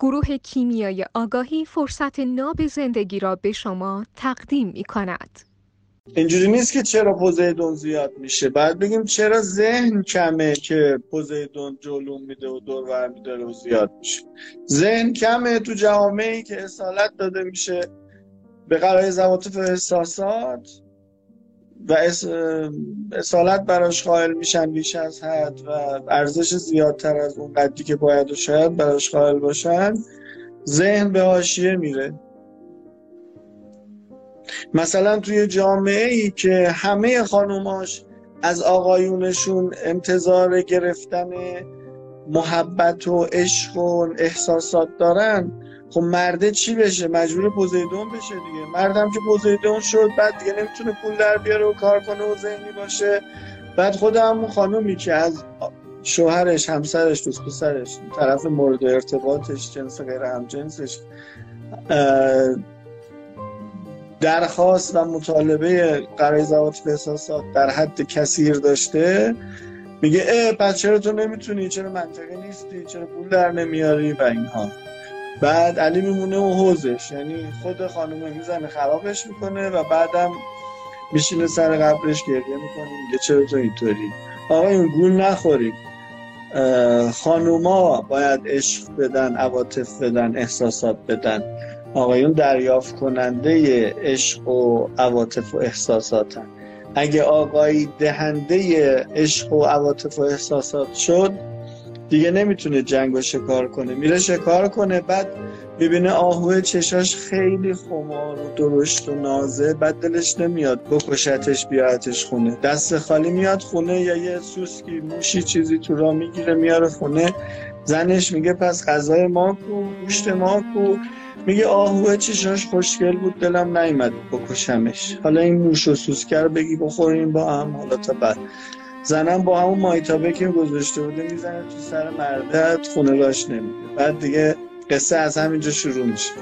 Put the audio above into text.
گروه کیمیای آگاهی فرصت ناب زندگی را به شما تقدیم می کند. اینجوری نیست که چرا پوزیدون زیاد میشه. بعد بگیم چرا ذهن کمه که پوزیدون جلوم میده و دور برمیداره و زیاد میشه. ذهن کمه تو جوامعی که اصالت داده میشه به قرای زواتف احساسات. و اصالت براش قائل میشن بیش از حد و ارزش زیادتر از اون قدری که باید و شاید براش قائل باشن ذهن به حاشیه میره. مثلا توی جامعه ای که همه خانوماش از آقایونشون انتظار گرفتن محبت و عشق و احساسات دارن خب مرده چی بشه؟ مجبور پوزیدون بشه دیگه. مردم که پوزیدون شد بعد دیگه نمی‌تونه پول در بیاره و کار کنه و ذهنی باشه. بعد خود همون خانومی که از شوهرش همسرش دوست پسرش طرف مورد ارتباطش جنس غیر همجنسش درخواست و مطالبه قرای زوات احساسات در حد کثیر داشته میگه اه پس چرا تو نمی‌تونی؟ چرا منطقی نیستی؟ چرا پول در نمیاری؟ و اینها. بعد علی میمونه و حوزش. یعنی خود خانم می‌زنه خرابش می‌کنه و بعدم میشینه سر قبرش گریه می‌کنه میگه چرا تو اینطوری؟ آقایون گول نخورید. خانوما باید عشق بدن عواطف بدن احساسات بدن. آقایون دریافت کننده عشق و عواطف و احساساتن. اگه آقایی دهنده عشق و عواطف و احساسات شد دیگه نمی‌تونه جنگ و شکار کنه. میره شکار کنه بعد ببینه آهوه چشاش خیلی خمار و درشت و نازه بعد دلش نمیاد بکشتش بیارتش خونه. دست خالی میاد خونه یا یه سوسکی موشی چیزی تو را می‌گیره میاره خونه. زنش میگه پس غذای ما کو گوشت ما کو. میگه آهوه چشاش خوشگل بود دلم نیومد بکشمش. حالا این موش و سوسکر بگی بخوریم با هم حالا تا بعد. زنم با همون مایتابه که گذاشته بوده می‌زنه تو سر مردت خونه راش نمیده بعد دیگه قصه از همینجا شروع میشه.